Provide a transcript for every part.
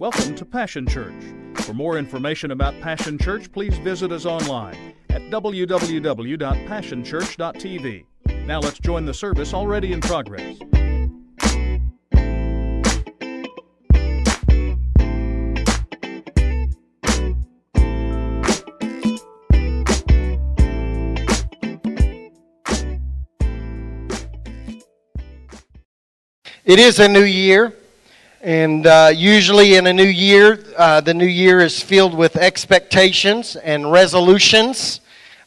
Welcome to Passion Church. For more information about Passion Church, please visit us online at www.passionchurch.tv. Now let's join the service already in progress. It is a new year, and uh, usually in a new year, uh, the new year is filled with expectations and resolutions.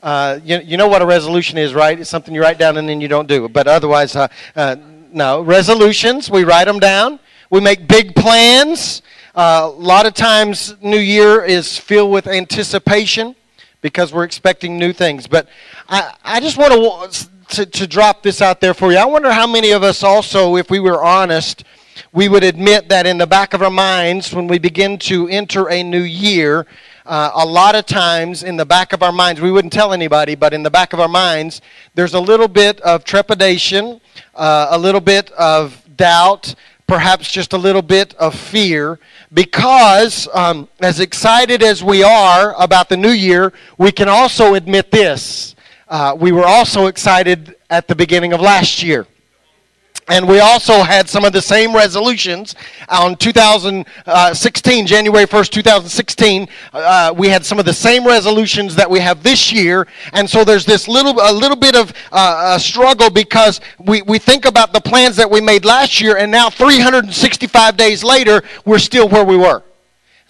Uh, you, you know what a resolution is, right? It's something you write down and then you don't do. But otherwise, uh, uh, no. Resolutions, we write them down. We make big plans. Uh, a lot of times, New Year is filled with anticipation because we're expecting new things. But I, I just want to to, to drop this out there for you. I wonder how many of us also, if we were honest, we would admit that in the back of our minds, when we begin to enter a new year, uh, a lot of times in the back of our minds, we wouldn't tell anybody, but in the back of our minds, there's a little bit of trepidation, uh, a little bit of doubt, perhaps just a little bit of fear, because um, as excited as we are about the new year, we can also admit this uh, we were also excited at the beginning of last year. And we also had some of the same resolutions on 2016, January 1st, 2016. Uh, we had some of the same resolutions that we have this year. And so there's this little, a little bit of uh, a struggle because we, we think about the plans that we made last year, and now 365 days later, we're still where we were.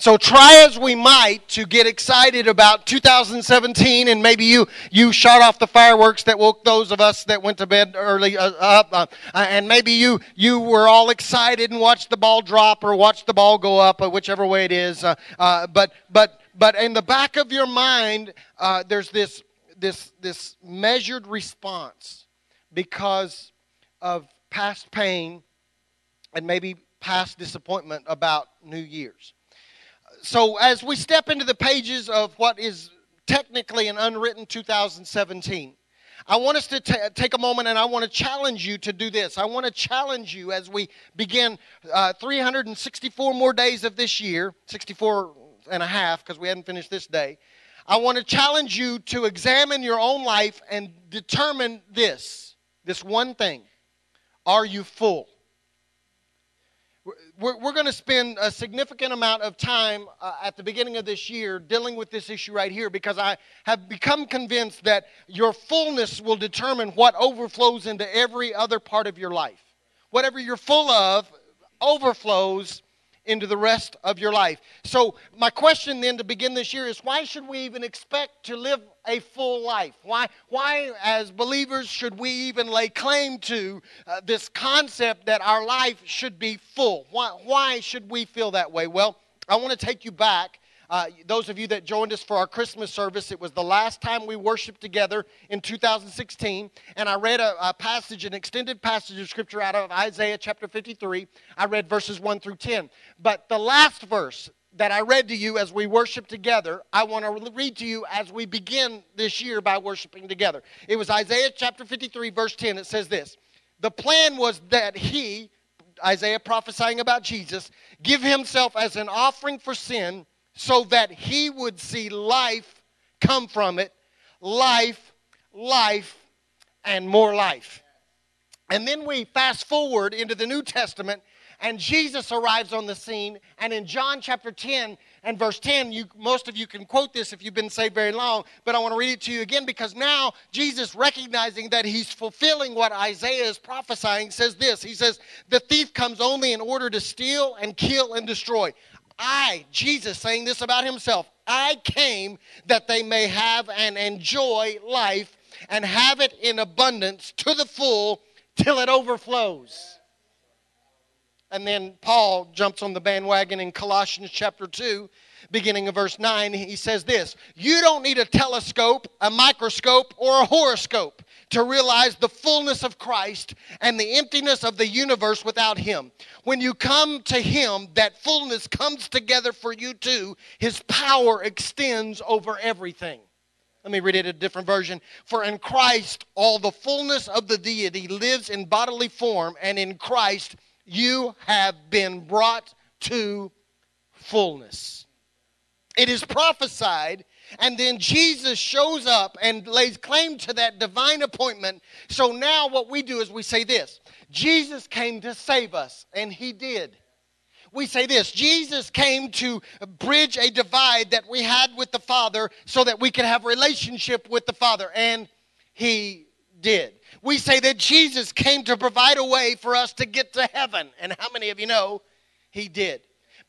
So try as we might to get excited about 2017, and maybe you you shot off the fireworks that woke those of us that went to bed early uh, up, uh, uh, and maybe you you were all excited and watched the ball drop or watched the ball go up, whichever way it is. Uh, uh, but but but in the back of your mind, uh, there's this this this measured response because of past pain and maybe past disappointment about New Year's so as we step into the pages of what is technically an unwritten 2017, I want us to t- take a moment and I want to challenge you to do this. I want to challenge you as we begin uh, 364 more days of this year, 64 and a half because we hadn't finished this day. I want to challenge you to examine your own life and determine this this one thing. Are you full? We're, we're going to spend a significant amount of time uh, at the beginning of this year dealing with this issue right here because I have become convinced that your fullness will determine what overflows into every other part of your life. Whatever you're full of overflows into the rest of your life. So, my question then to begin this year is why should we even expect to live a full life? Why, why as believers, should we even lay claim to uh, this concept that our life should be full? Why, why should we feel that way? Well, I want to take you back uh, those of you that joined us for our Christmas service, it was the last time we worshiped together in 2016. And I read a, a passage, an extended passage of scripture out of Isaiah chapter 53. I read verses 1 through 10. But the last verse that I read to you as we worship together, I want to read to you as we begin this year by worshiping together. It was Isaiah chapter 53, verse 10. It says this The plan was that he, Isaiah prophesying about Jesus, give himself as an offering for sin so that he would see life come from it life, life, and more life. And then we fast forward into the New Testament, and Jesus arrives on the scene. And in John chapter 10 and verse 10, you, most of you can quote this if you've been saved very long, but I want to read it to you again because now Jesus, recognizing that he's fulfilling what Isaiah is prophesying, says this He says, The thief comes only in order to steal and kill and destroy. I, Jesus saying this about himself, I came that they may have and enjoy life and have it in abundance to the full till it overflows. And then Paul jumps on the bandwagon in Colossians chapter 2 beginning of verse 9, he says this You don't need a telescope, a microscope, or a horoscope to realize the fullness of Christ and the emptiness of the universe without Him. When you come to Him, that fullness comes together for you too. His power extends over everything. Let me read it a different version. For in Christ, all the fullness of the deity lives in bodily form, and in Christ, you have been brought to fullness. It is prophesied, and then Jesus shows up and lays claim to that divine appointment. So now what we do is we say this Jesus came to save us, and he did. We say this Jesus came to bridge a divide that we had with the Father so that we could have relationship with the Father, and he did. We say that Jesus came to provide a way for us to get to heaven, and how many of you know he did?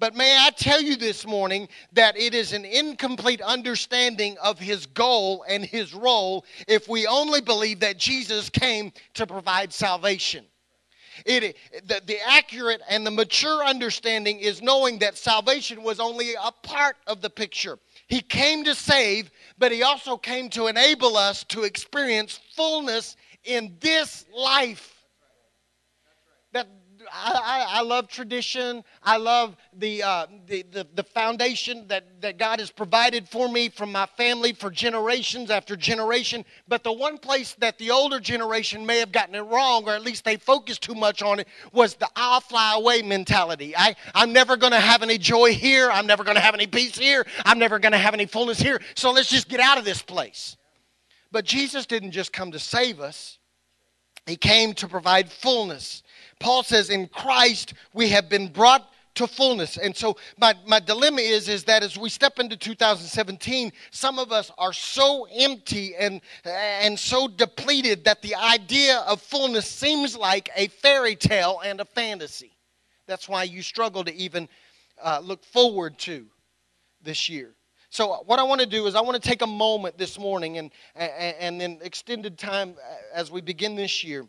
But may I tell you this morning that it is an incomplete understanding of his goal and his role if we only believe that Jesus came to provide salvation. It, the, the accurate and the mature understanding is knowing that salvation was only a part of the picture. He came to save, but he also came to enable us to experience fullness in this life. I, I, I, love tradition. I love the, uh, the, the, the, foundation that, that God has provided for me from my family for generations after generation. But the one place that the older generation may have gotten it wrong, or at least they focused too much on it, was the I'll fly away mentality. I, I'm never going to have any joy here. I'm never going to have any peace here. I'm never going to have any fullness here. So let's just get out of this place. But Jesus didn't just come to save us, He came to provide fullness. Paul says, in Christ we have been brought to fullness. And so my, my dilemma is, is that as we step into 2017, some of us are so empty and, and so depleted that the idea of fullness seems like a fairy tale and a fantasy. That's why you struggle to even uh, look forward to this year. So, what I want to do is, I want to take a moment this morning and, and, and then extended time as we begin this year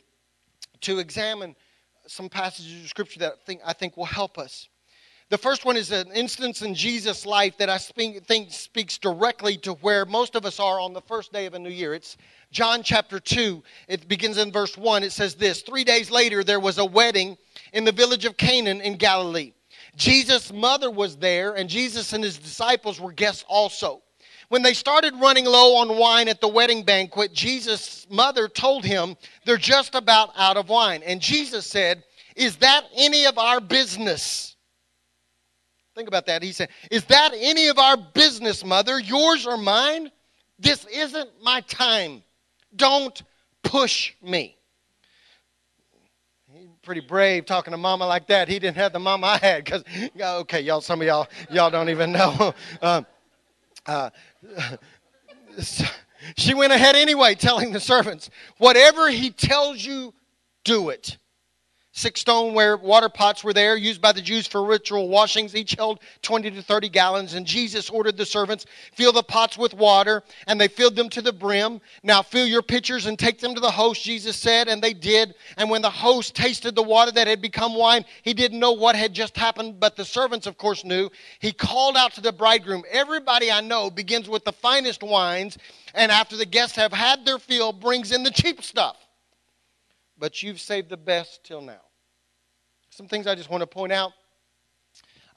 to examine some passages of scripture that I think, I think will help us. The first one is an instance in Jesus' life that I speak, think speaks directly to where most of us are on the first day of a new year. It's John chapter 2. It begins in verse 1. It says this Three days later, there was a wedding in the village of Canaan in Galilee. Jesus' mother was there, and Jesus and his disciples were guests also. When they started running low on wine at the wedding banquet, Jesus' mother told him, They're just about out of wine. And Jesus said, Is that any of our business? Think about that. He said, Is that any of our business, mother, yours or mine? This isn't my time. Don't push me. He's pretty brave talking to mama like that. He didn't have the mama I had because, okay, y'all, some of y'all, y'all don't even know. Um, uh, she went ahead anyway, telling the servants, Whatever he tells you, do it. Six stoneware water pots were there, used by the Jews for ritual washings. Each held 20 to 30 gallons. And Jesus ordered the servants, fill the pots with water, and they filled them to the brim. Now fill your pitchers and take them to the host, Jesus said, and they did. And when the host tasted the water that had become wine, he didn't know what had just happened, but the servants, of course, knew. He called out to the bridegroom, Everybody I know begins with the finest wines, and after the guests have had their fill, brings in the cheap stuff but you've saved the best till now. Some things I just want to point out.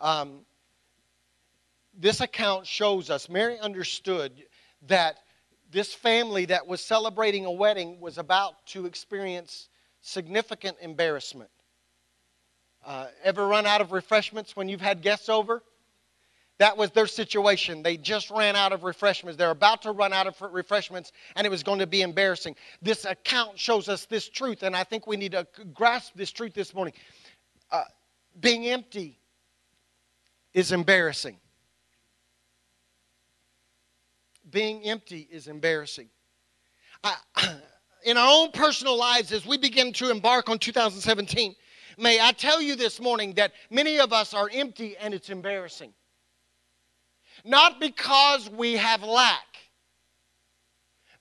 Um, this account shows us, Mary understood that this family that was celebrating a wedding was about to experience significant embarrassment. Uh, ever run out of refreshments when you've had guests over? That was their situation. They just ran out of refreshments. They're about to run out of refreshments, and it was going to be embarrassing. This account shows us this truth, and I think we need to grasp this truth this morning. Uh, being empty is embarrassing. Being empty is embarrassing. I, in our own personal lives, as we begin to embark on 2017, may I tell you this morning that many of us are empty and it's embarrassing not because we have lack,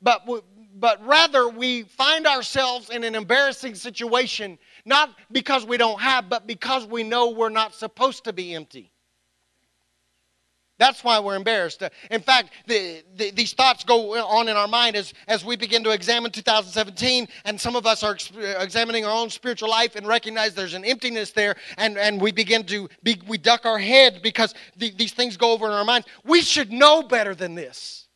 but, but rather we find ourselves in an embarrassing situation, not because we don't have, but because we know we're not supposed to be empty. That's why we're embarrassed. In fact, the, the, these thoughts go on in our mind as, as we begin to examine 2017, and some of us are uh, examining our own spiritual life and recognize there's an emptiness there, and, and we begin to be, we duck our head because the, these things go over in our minds. We should know better than this.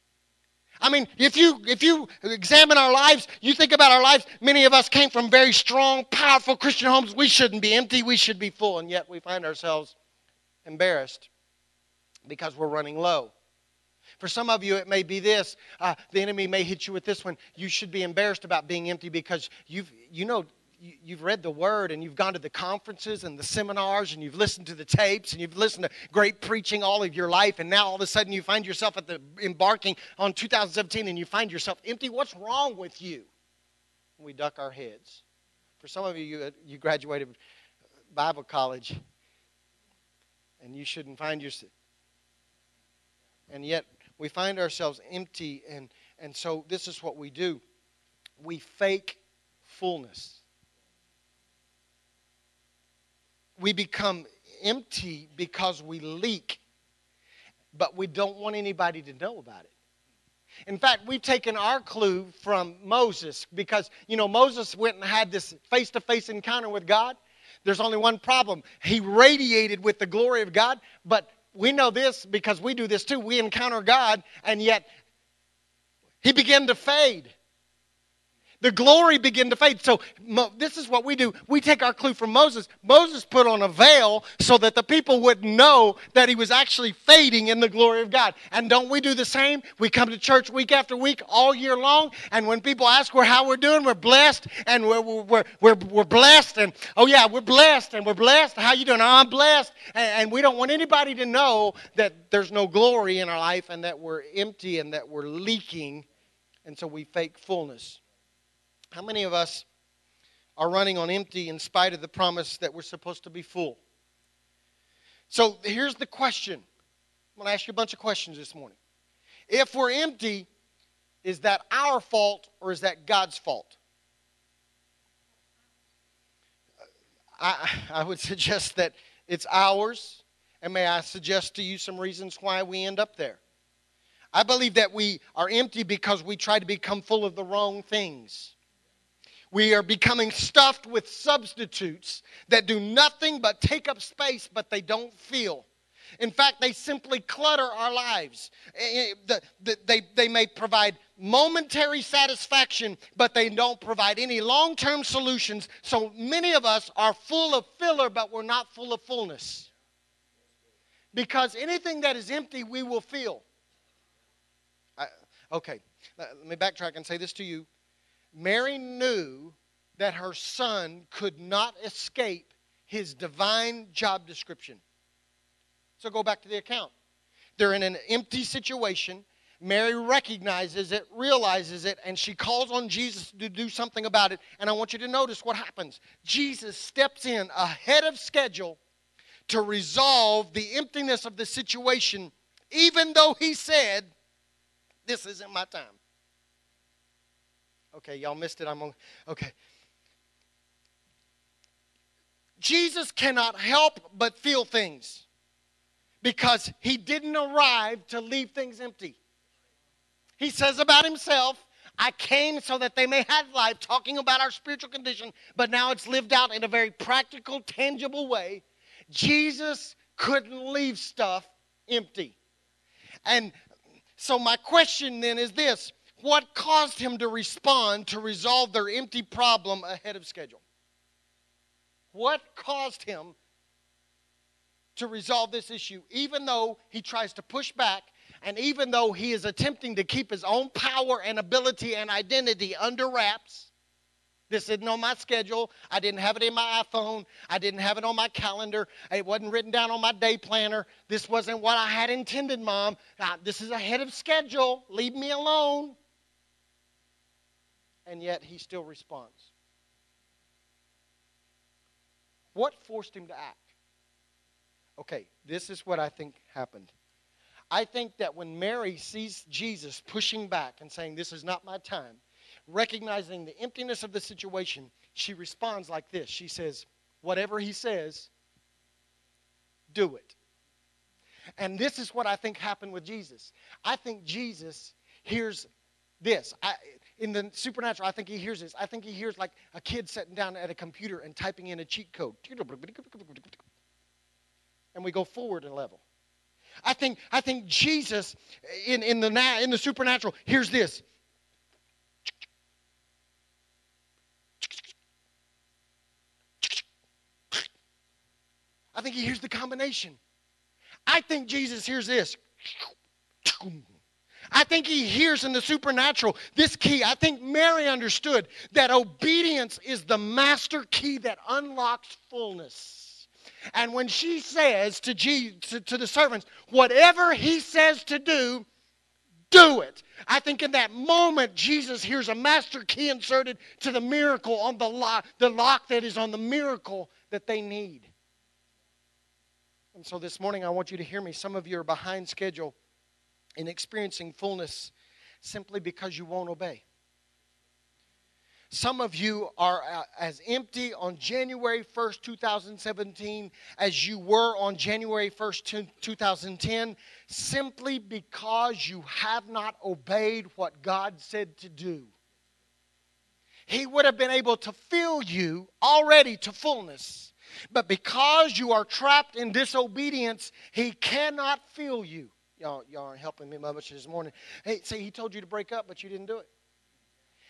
I mean, if you if you examine our lives, you think about our lives. Many of us came from very strong, powerful Christian homes. We shouldn't be empty. We should be full, and yet we find ourselves embarrassed because we're running low. For some of you, it may be this. Uh, the enemy may hit you with this one. You should be embarrassed about being empty because you've, you know, you've read the word and you've gone to the conferences and the seminars and you've listened to the tapes and you've listened to great preaching all of your life and now all of a sudden you find yourself at the embarking on 2017 and you find yourself empty what's wrong with you we duck our heads for some of you you, you graduated bible college and you shouldn't find yourself and yet we find ourselves empty and and so this is what we do we fake fullness we become empty because we leak, but we don't want anybody to know about it. In fact, we've taken our clue from Moses because, you know, Moses went and had this face to face encounter with God. There's only one problem. He radiated with the glory of God, but we know this because we do this too. We encounter God, and yet he began to fade the glory began to fade. So Mo, this is what we do. We take our clue from Moses. Moses put on a veil so that the people would know that he was actually fading in the glory of God. And don't we do the same? We come to church week after week all year long, and when people ask we're how we're doing, we're blessed, and we're, we're, we're, we're blessed, and oh yeah, we're blessed, and we're blessed. How you doing? I'm blessed. And, and we don't want anybody to know that there's no glory in our life and that we're empty and that we're leaking, and so we fake fullness. How many of us are running on empty in spite of the promise that we're supposed to be full? So here's the question. I'm going to ask you a bunch of questions this morning. If we're empty, is that our fault or is that God's fault? I, I would suggest that it's ours. And may I suggest to you some reasons why we end up there? I believe that we are empty because we try to become full of the wrong things. We are becoming stuffed with substitutes that do nothing but take up space, but they don't feel. In fact, they simply clutter our lives. Eh, eh, they, they may provide momentary satisfaction, but they don't provide any long term solutions. So many of us are full of filler, but we're not full of fullness. Because anything that is empty, we will feel. I, okay, let me backtrack and say this to you. Mary knew that her son could not escape his divine job description. So go back to the account. They're in an empty situation. Mary recognizes it, realizes it, and she calls on Jesus to do something about it. And I want you to notice what happens. Jesus steps in ahead of schedule to resolve the emptiness of the situation, even though he said, This isn't my time. Okay, y'all missed it. I'm on. Okay. Jesus cannot help but feel things because he didn't arrive to leave things empty. He says about himself, I came so that they may have life, talking about our spiritual condition, but now it's lived out in a very practical, tangible way. Jesus couldn't leave stuff empty. And so, my question then is this what caused him to respond to resolve their empty problem ahead of schedule? What caused him to resolve this issue, even though he tries to push back and even though he is attempting to keep his own power and ability and identity under wraps? This isn't on my schedule. I didn't have it in my iPhone. I didn't have it on my calendar. It wasn't written down on my day planner. This wasn't what I had intended, Mom. Now, this is ahead of schedule. Leave me alone and yet he still responds. What forced him to act? Okay, this is what I think happened. I think that when Mary sees Jesus pushing back and saying, This is not my time, recognizing the emptiness of the situation, she responds like this. She says, Whatever he says, do it. And this is what I think happened with Jesus. I think Jesus hears this. I, in the supernatural, I think he hears this. I think he hears like a kid sitting down at a computer and typing in a cheat code. And we go forward a level. I think, I think Jesus in, in, the, in the supernatural hears this. I think he hears the combination. I think Jesus hears this. I think he hears in the supernatural this key. I think Mary understood that obedience is the master key that unlocks fullness. And when she says to, G, to, to the servants, whatever he says to do, do it. I think in that moment, Jesus hears a master key inserted to the miracle on the lock, the lock that is on the miracle that they need. And so this morning, I want you to hear me. Some of you are behind schedule in experiencing fullness simply because you won't obey. Some of you are uh, as empty on January 1st, 2017, as you were on January 1st, 2010, simply because you have not obeyed what God said to do. He would have been able to fill you already to fullness, but because you are trapped in disobedience, He cannot fill you. Y'all, y'all aren't helping me much this morning. Hey, say He told you to break up, but you didn't do it.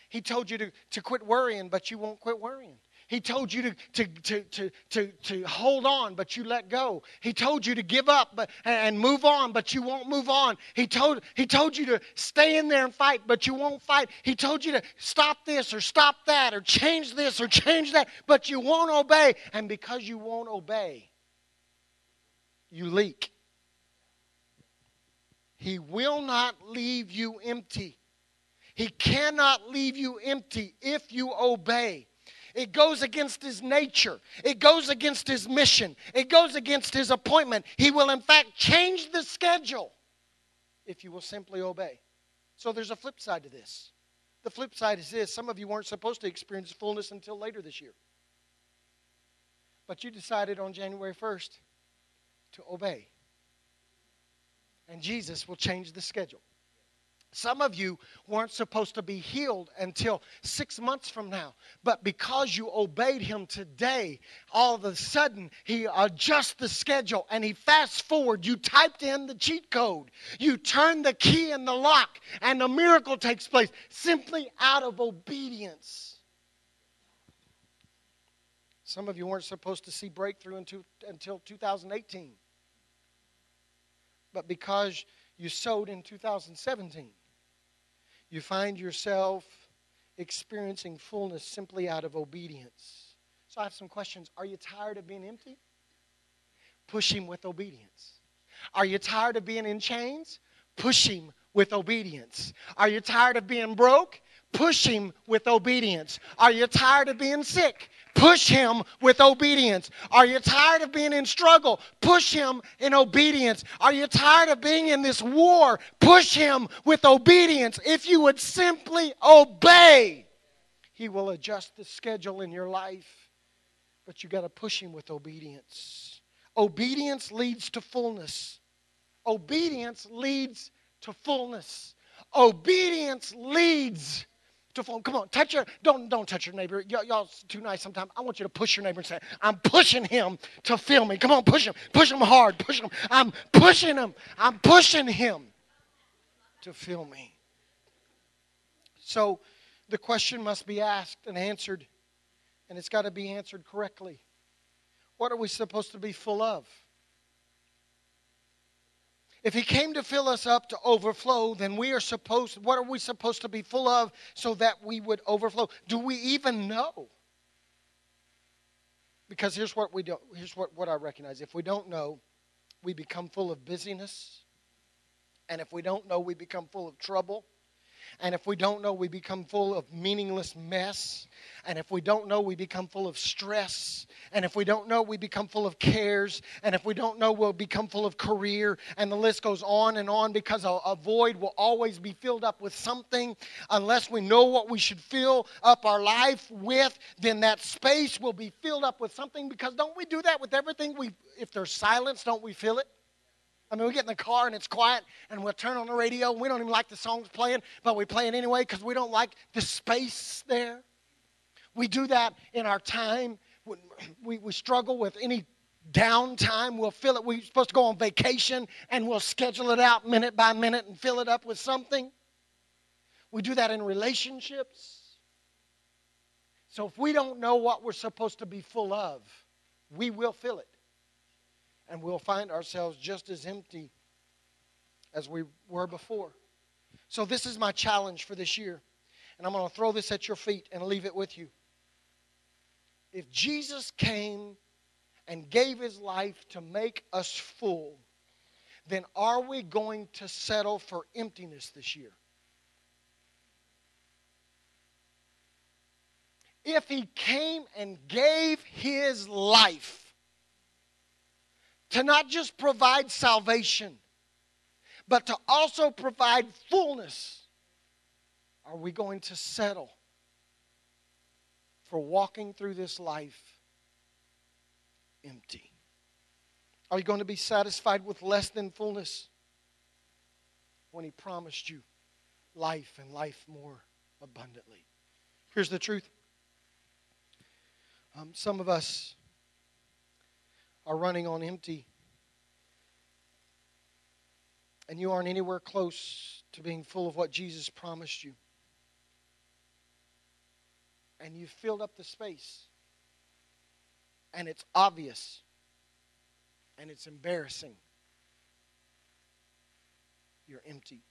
He told you to, to quit worrying, but you won't quit worrying. He told you to, to, to, to, to, to hold on, but you let go. He told you to give up but, and move on, but you won't move on. He told, he told you to stay in there and fight, but you won't fight. He told you to stop this or stop that or change this or change that, but you won't obey. And because you won't obey, you leak. He will not leave you empty. He cannot leave you empty if you obey. It goes against his nature. It goes against his mission. It goes against his appointment. He will, in fact, change the schedule if you will simply obey. So there's a flip side to this. The flip side is this some of you weren't supposed to experience fullness until later this year. But you decided on January 1st to obey. And Jesus will change the schedule. Some of you weren't supposed to be healed until six months from now. But because you obeyed him today, all of a sudden he adjusts the schedule and he fast forward. You typed in the cheat code. You turn the key in the lock and a miracle takes place simply out of obedience. Some of you weren't supposed to see breakthrough until 2018. But because you sowed in 2017, you find yourself experiencing fullness simply out of obedience. So I have some questions. Are you tired of being empty? Push him with obedience. Are you tired of being in chains? Push him with obedience. Are you tired of being broke? Push him with obedience. Are you tired of being sick? Push him with obedience. Are you tired of being in struggle? Push him in obedience. Are you tired of being in this war? Push him with obedience. If you would simply obey, he will adjust the schedule in your life. But you got to push him with obedience. Obedience leads to fullness. Obedience leads to fullness. Obedience leads to phone. Come on, touch your don't don't touch your neighbor. Y- y'all too nice sometimes. I want you to push your neighbor and say, I'm pushing him to feel me. Come on, push him. Push him hard. Push him. I'm pushing him. I'm pushing him to feel me. So the question must be asked and answered, and it's got to be answered correctly. What are we supposed to be full of? If he came to fill us up to overflow, then we are supposed, what are we supposed to be full of so that we would overflow? Do we even know? Because here's what we don't, here's what, what I recognize. If we don't know, we become full of busyness. And if we don't know, we become full of trouble. And if we don't know, we become full of meaningless mess. And if we don't know, we become full of stress. And if we don't know, we become full of cares. And if we don't know, we'll become full of career. And the list goes on and on because a, a void will always be filled up with something. Unless we know what we should fill up our life with, then that space will be filled up with something. Because don't we do that with everything? We, if there's silence, don't we fill it? I mean, we get in the car and it's quiet, and we'll turn on the radio. We don't even like the songs playing, but we play it anyway because we don't like the space there. We do that in our time. We, we struggle with any downtime. We'll fill it. We're supposed to go on vacation, and we'll schedule it out minute by minute and fill it up with something. We do that in relationships. So if we don't know what we're supposed to be full of, we will fill it. And we'll find ourselves just as empty as we were before. So, this is my challenge for this year. And I'm going to throw this at your feet and leave it with you. If Jesus came and gave his life to make us full, then are we going to settle for emptiness this year? If he came and gave his life to not just provide salvation, but to also provide fullness, are we going to settle for walking through this life empty? Are you going to be satisfied with less than fullness when He promised you life and life more abundantly? Here's the truth um, some of us are running on empty and you aren't anywhere close to being full of what Jesus promised you. And you've filled up the space. And it's obvious. And it's embarrassing. You're empty.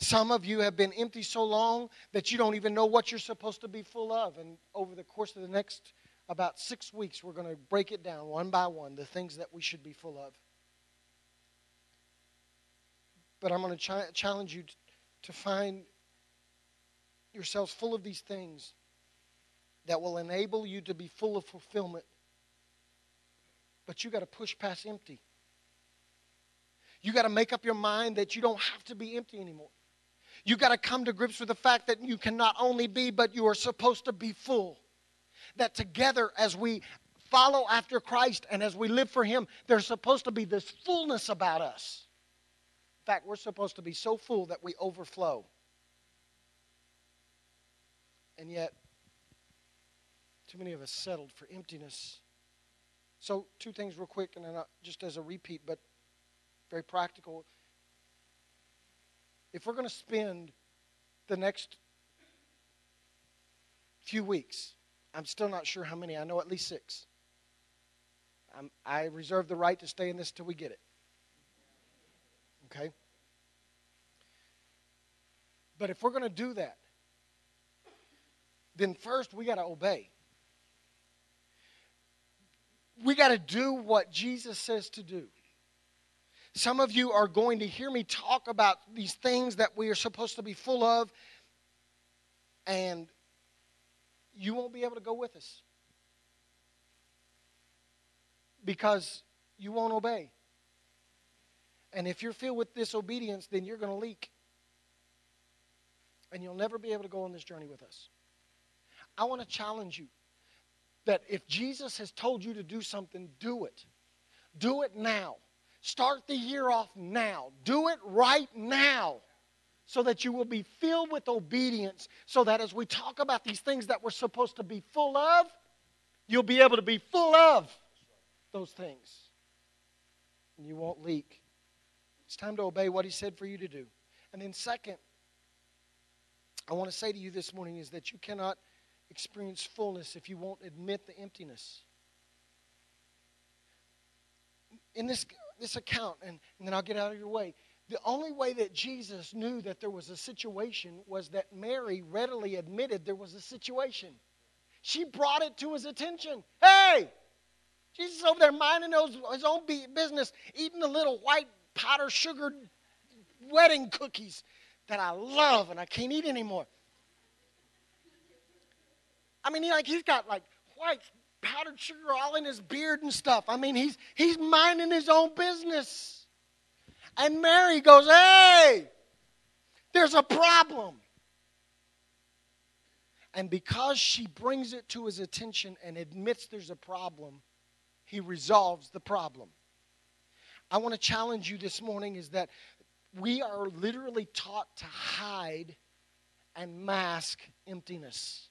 Some of you have been empty so long that you don't even know what you're supposed to be full of. And over the course of the next about six weeks, we're going to break it down one by one the things that we should be full of. But I'm going to challenge you to find yourselves full of these things that will enable you to be full of fulfillment. But you got to push past empty. You got to make up your mind that you don't have to be empty anymore. You got to come to grips with the fact that you can not only be, but you are supposed to be full. That together, as we follow after Christ and as we live for Him, there's supposed to be this fullness about us In fact, we're supposed to be so full that we overflow. And yet, too many of us settled for emptiness. So, two things real quick, and then just as a repeat, but very practical. If we're going to spend the next few weeks, I'm still not sure how many, I know at least six. I'm, I reserve the right to stay in this till we get it. Okay? But if we're going to do that, then first we got to obey. We got to do what Jesus says to do. Some of you are going to hear me talk about these things that we are supposed to be full of, and you won't be able to go with us because you won't obey. And if you're filled with disobedience, then you're going to leak. And you'll never be able to go on this journey with us. I want to challenge you that if Jesus has told you to do something, do it. Do it now. Start the year off now. Do it right now so that you will be filled with obedience, so that as we talk about these things that we're supposed to be full of, you'll be able to be full of those things. And you won't leak. It's time to obey what he said for you to do. And then, second, I want to say to you this morning is that you cannot experience fullness if you won't admit the emptiness. In this, this account, and, and then I'll get out of your way, the only way that Jesus knew that there was a situation was that Mary readily admitted there was a situation. She brought it to his attention. Hey! Jesus over there minding his own business, eating the little white powder sugar wedding cookies that I love and I can't eat anymore. I mean, he, like he's got like white powdered sugar all in his beard and stuff. I mean, he's he's minding his own business. And Mary goes, "Hey, there's a problem." And because she brings it to his attention and admits there's a problem, he resolves the problem. I want to challenge you this morning is that we are literally taught to hide and mask emptiness.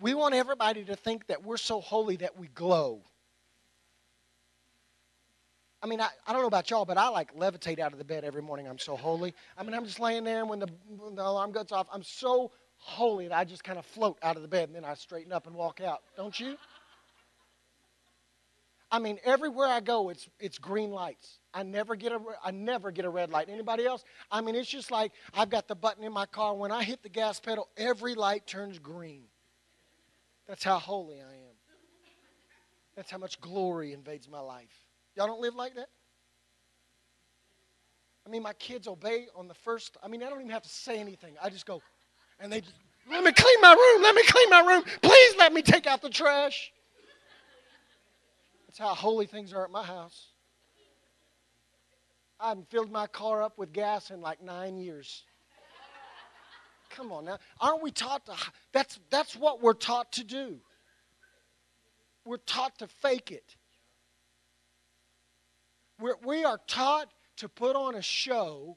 We want everybody to think that we're so holy that we glow. I mean, I, I don't know about y'all, but I like levitate out of the bed every morning. I'm so holy. I mean, I'm just laying there, and when the, when the alarm goes off, I'm so holy that I just kind of float out of the bed, and then I straighten up and walk out. Don't you? I mean, everywhere I go, it's it's green lights. I never get a I never get a red light. Anybody else? I mean, it's just like I've got the button in my car. When I hit the gas pedal, every light turns green. That's how holy I am. That's how much glory invades my life. Y'all don't live like that? I mean, my kids obey on the first. I mean, I don't even have to say anything. I just go, and they just, let me clean my room. Let me clean my room. Please let me take out the trash. That's how holy things are at my house. I haven't filled my car up with gas in like nine years. Come on now. Aren't we taught to? That's, that's what we're taught to do. We're taught to fake it. We're, we are taught to put on a show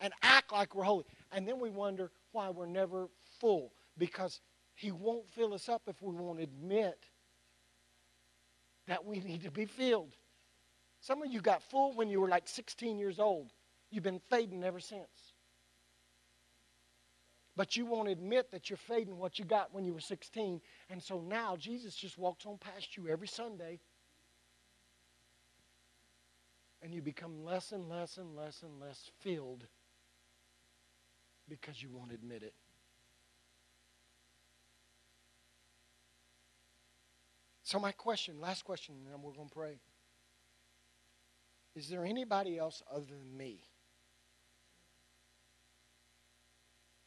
and act like we're holy. And then we wonder why we're never full because He won't fill us up if we won't admit that we need to be filled. Some of you got full when you were like 16 years old. You've been fading ever since. But you won't admit that you're fading what you got when you were 16. And so now Jesus just walks on past you every Sunday. And you become less and less and less and less filled because you won't admit it. So, my question, last question, and then we're going to pray. Is there anybody else other than me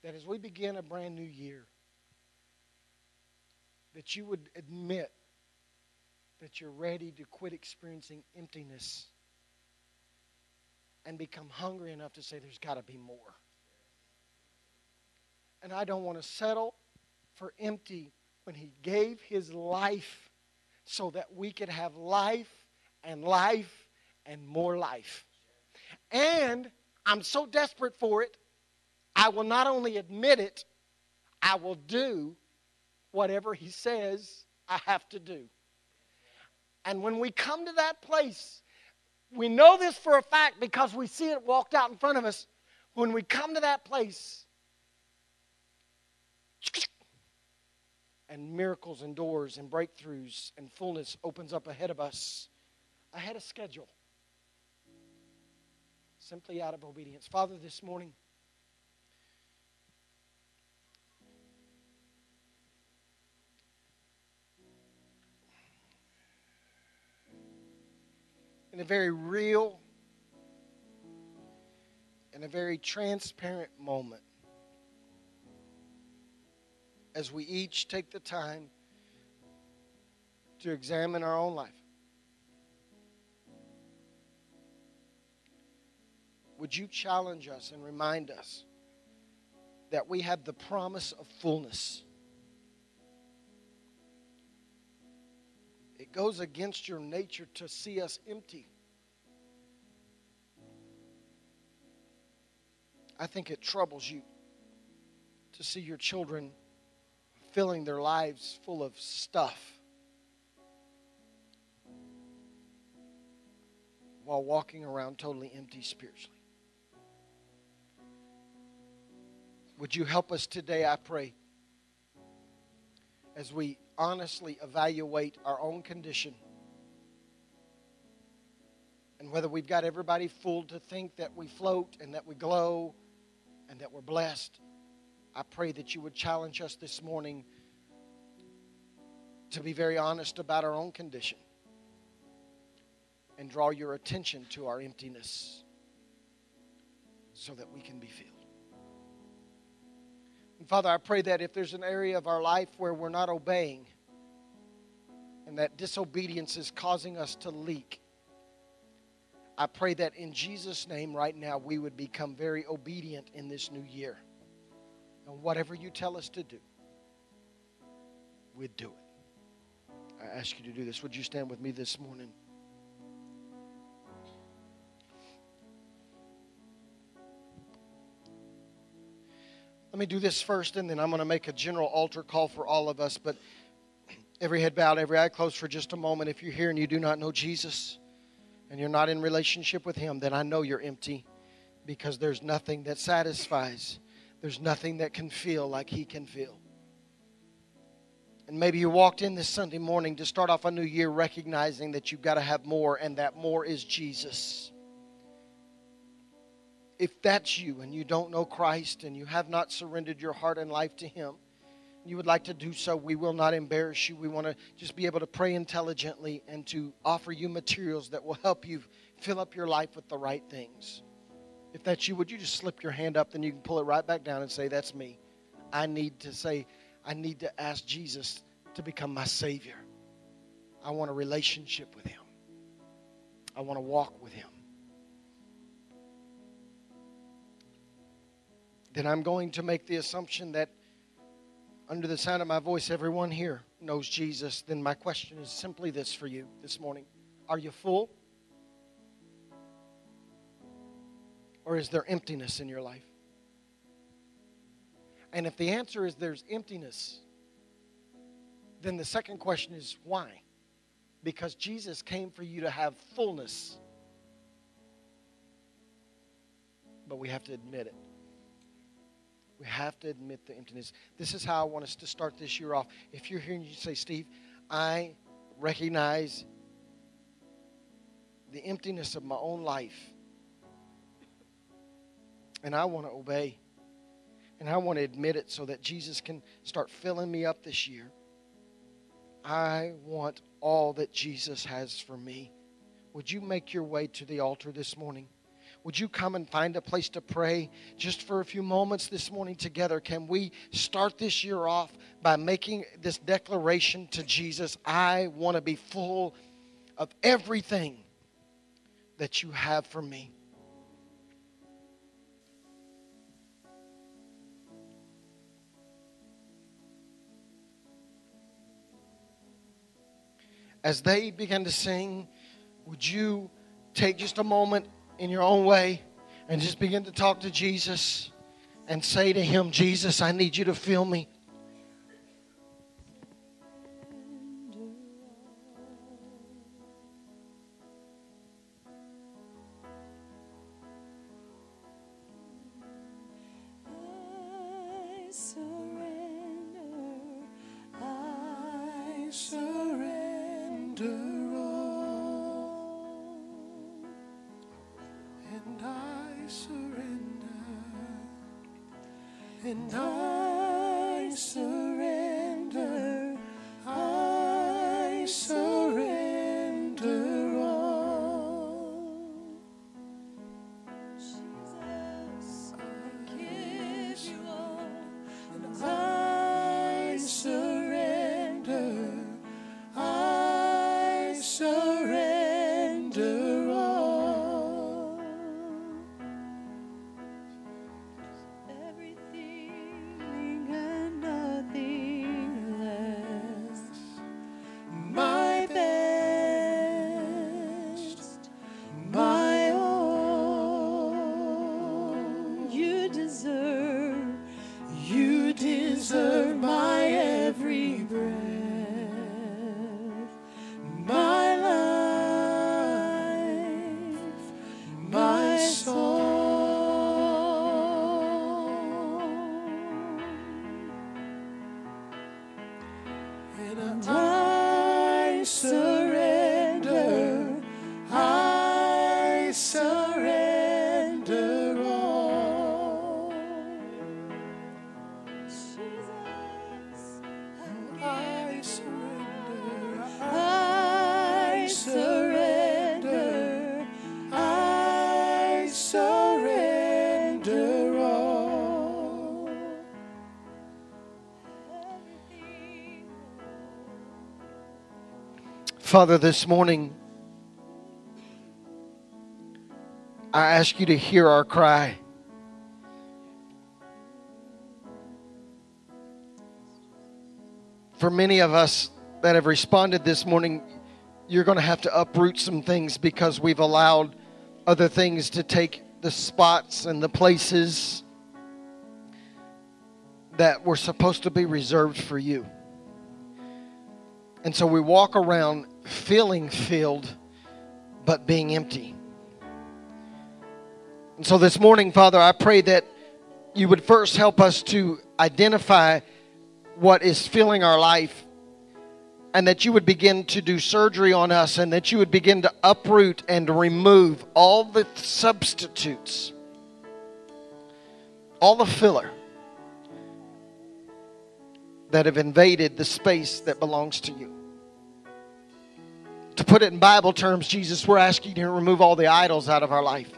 that as we begin a brand new year, that you would admit that you're ready to quit experiencing emptiness and become hungry enough to say, there's got to be more? And I don't want to settle for empty when He gave His life so that we could have life and life and more life. And I'm so desperate for it, I will not only admit it, I will do whatever He says I have to do. And when we come to that place, we know this for a fact because we see it walked out in front of us. When we come to that place, and miracles and doors and breakthroughs and fullness opens up ahead of us. I had a schedule simply out of obedience. Father, this morning, in a very real and a very transparent moment, as we each take the time to examine our own life. would you challenge us and remind us that we have the promise of fullness? It goes against your nature to see us empty. I think it troubles you to see your children filling their lives full of stuff while walking around totally empty spiritually. Would you help us today, I pray, as we honestly evaluate our own condition and whether we've got everybody fooled to think that we float and that we glow and that we're blessed. I pray that you would challenge us this morning to be very honest about our own condition and draw your attention to our emptiness so that we can be filled. And Father, I pray that if there's an area of our life where we're not obeying and that disobedience is causing us to leak, I pray that in Jesus' name right now we would become very obedient in this new year. And whatever you tell us to do, we'd do it. I ask you to do this. Would you stand with me this morning? Let me do this first, and then I'm going to make a general altar call for all of us. But every head bowed, every eye closed for just a moment. If you're here and you do not know Jesus and you're not in relationship with Him, then I know you're empty because there's nothing that satisfies, there's nothing that can feel like He can feel. And maybe you walked in this Sunday morning to start off a new year recognizing that you've got to have more, and that more is Jesus. If that's you and you don't know Christ and you have not surrendered your heart and life to Him, you would like to do so, we will not embarrass you. We want to just be able to pray intelligently and to offer you materials that will help you fill up your life with the right things. If that's you, would you just slip your hand up? Then you can pull it right back down and say, That's me. I need to say, I need to ask Jesus to become my Savior. I want a relationship with Him, I want to walk with Him. Then I'm going to make the assumption that under the sound of my voice, everyone here knows Jesus. Then my question is simply this for you this morning Are you full? Or is there emptiness in your life? And if the answer is there's emptiness, then the second question is why? Because Jesus came for you to have fullness. But we have to admit it. We have to admit the emptiness. This is how I want us to start this year off. If you're here and you say, Steve, I recognize the emptiness of my own life, and I want to obey. And I want to admit it so that Jesus can start filling me up this year. I want all that Jesus has for me. Would you make your way to the altar this morning? Would you come and find a place to pray just for a few moments this morning together? Can we start this year off by making this declaration to Jesus? I want to be full of everything that you have for me. as they began to sing, would you take just a moment in your own way and just begin to talk to Jesus and say to him, Jesus, I need you to fill me. and I. Father, this morning, I ask you to hear our cry. For many of us that have responded this morning, you're going to have to uproot some things because we've allowed other things to take the spots and the places that were supposed to be reserved for you. And so we walk around feeling filled, but being empty. And so this morning, Father, I pray that you would first help us to identify what is filling our life and that you would begin to do surgery on us and that you would begin to uproot and remove all the substitutes, all the filler that have invaded the space that belongs to you. To put it in Bible terms, Jesus, we're asking you to remove all the idols out of our life.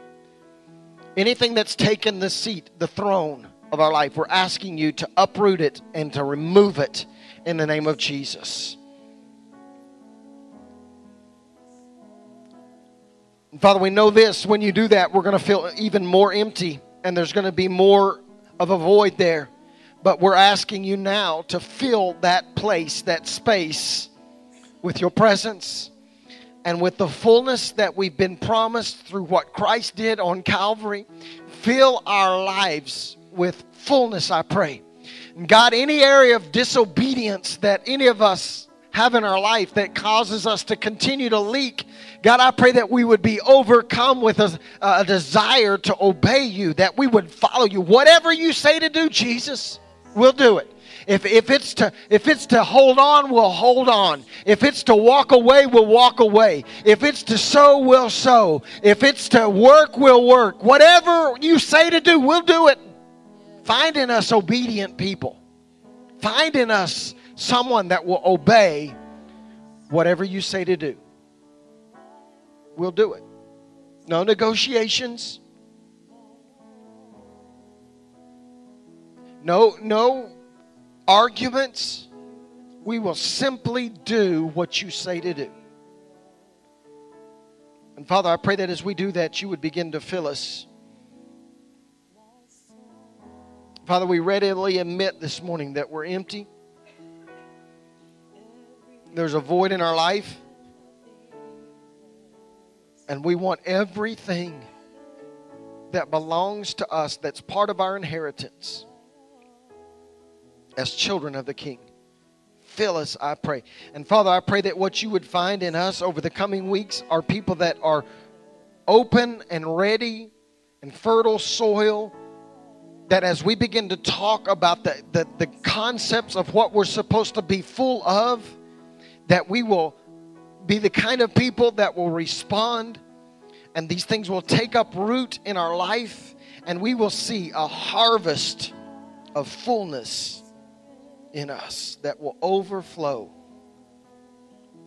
Anything that's taken the seat, the throne of our life, we're asking you to uproot it and to remove it in the name of Jesus. Father, we know this when you do that, we're going to feel even more empty and there's going to be more of a void there. But we're asking you now to fill that place, that space, with your presence and with the fullness that we've been promised through what Christ did on Calvary. Fill our lives with fullness, I pray. And God, any area of disobedience that any of us have in our life that causes us to continue to leak. God, I pray that we would be overcome with a, a, desire to obey you, that we would follow you. Whatever you say to do, Jesus, we'll do it. If, if, it's to, if it's to hold on, we'll hold on. If it's to walk away, we'll walk away. If it's to sow, we'll sow. If it's to work, we'll work. Whatever you say to do, we'll do it. Find in us obedient people. Find in us someone that will obey whatever you say to do. We'll do it. No negotiations. No, no arguments. We will simply do what you say to do. And Father, I pray that as we do that, you would begin to fill us. Father, we readily admit this morning that we're empty there's a void in our life. And we want everything that belongs to us, that's part of our inheritance as children of the King. Fill us, I pray. And Father, I pray that what you would find in us over the coming weeks are people that are open and ready and fertile soil. That as we begin to talk about the, the, the concepts of what we're supposed to be full of, that we will be the kind of people that will respond and these things will take up root in our life and we will see a harvest of fullness in us that will overflow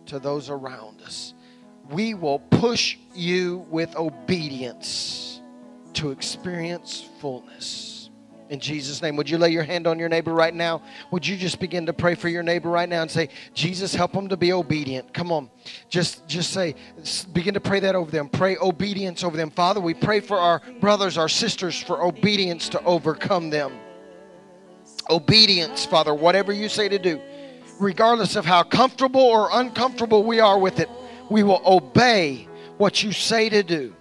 to those around us. We will push you with obedience to experience fullness. In Jesus' name, would you lay your hand on your neighbor right now? Would you just begin to pray for your neighbor right now and say, Jesus, help them to be obedient? Come on. Just, just say, begin to pray that over them. Pray obedience over them. Father, we pray for our brothers, our sisters, for obedience to overcome them. Obedience, Father, whatever you say to do, regardless of how comfortable or uncomfortable we are with it, we will obey what you say to do.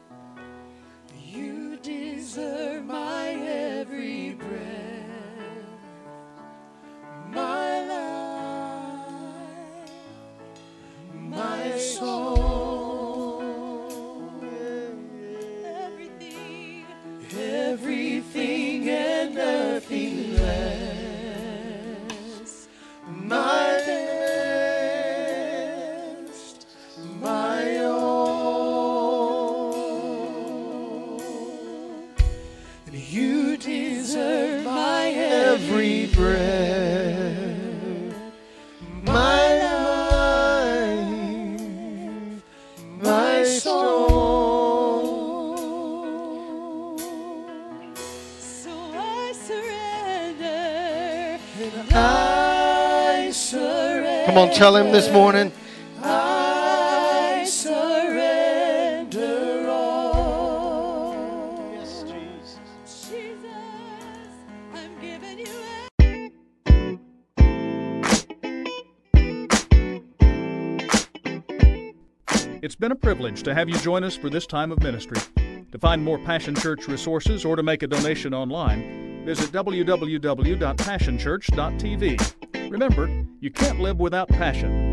Come on, tell him this morning. I surrender all. Yes, Jesus. Jesus, I'm giving you It's been a privilege to have you join us for this time of ministry. To find more Passion Church resources or to make a donation online, visit www.passionchurch.tv. Remember, you can't live without passion.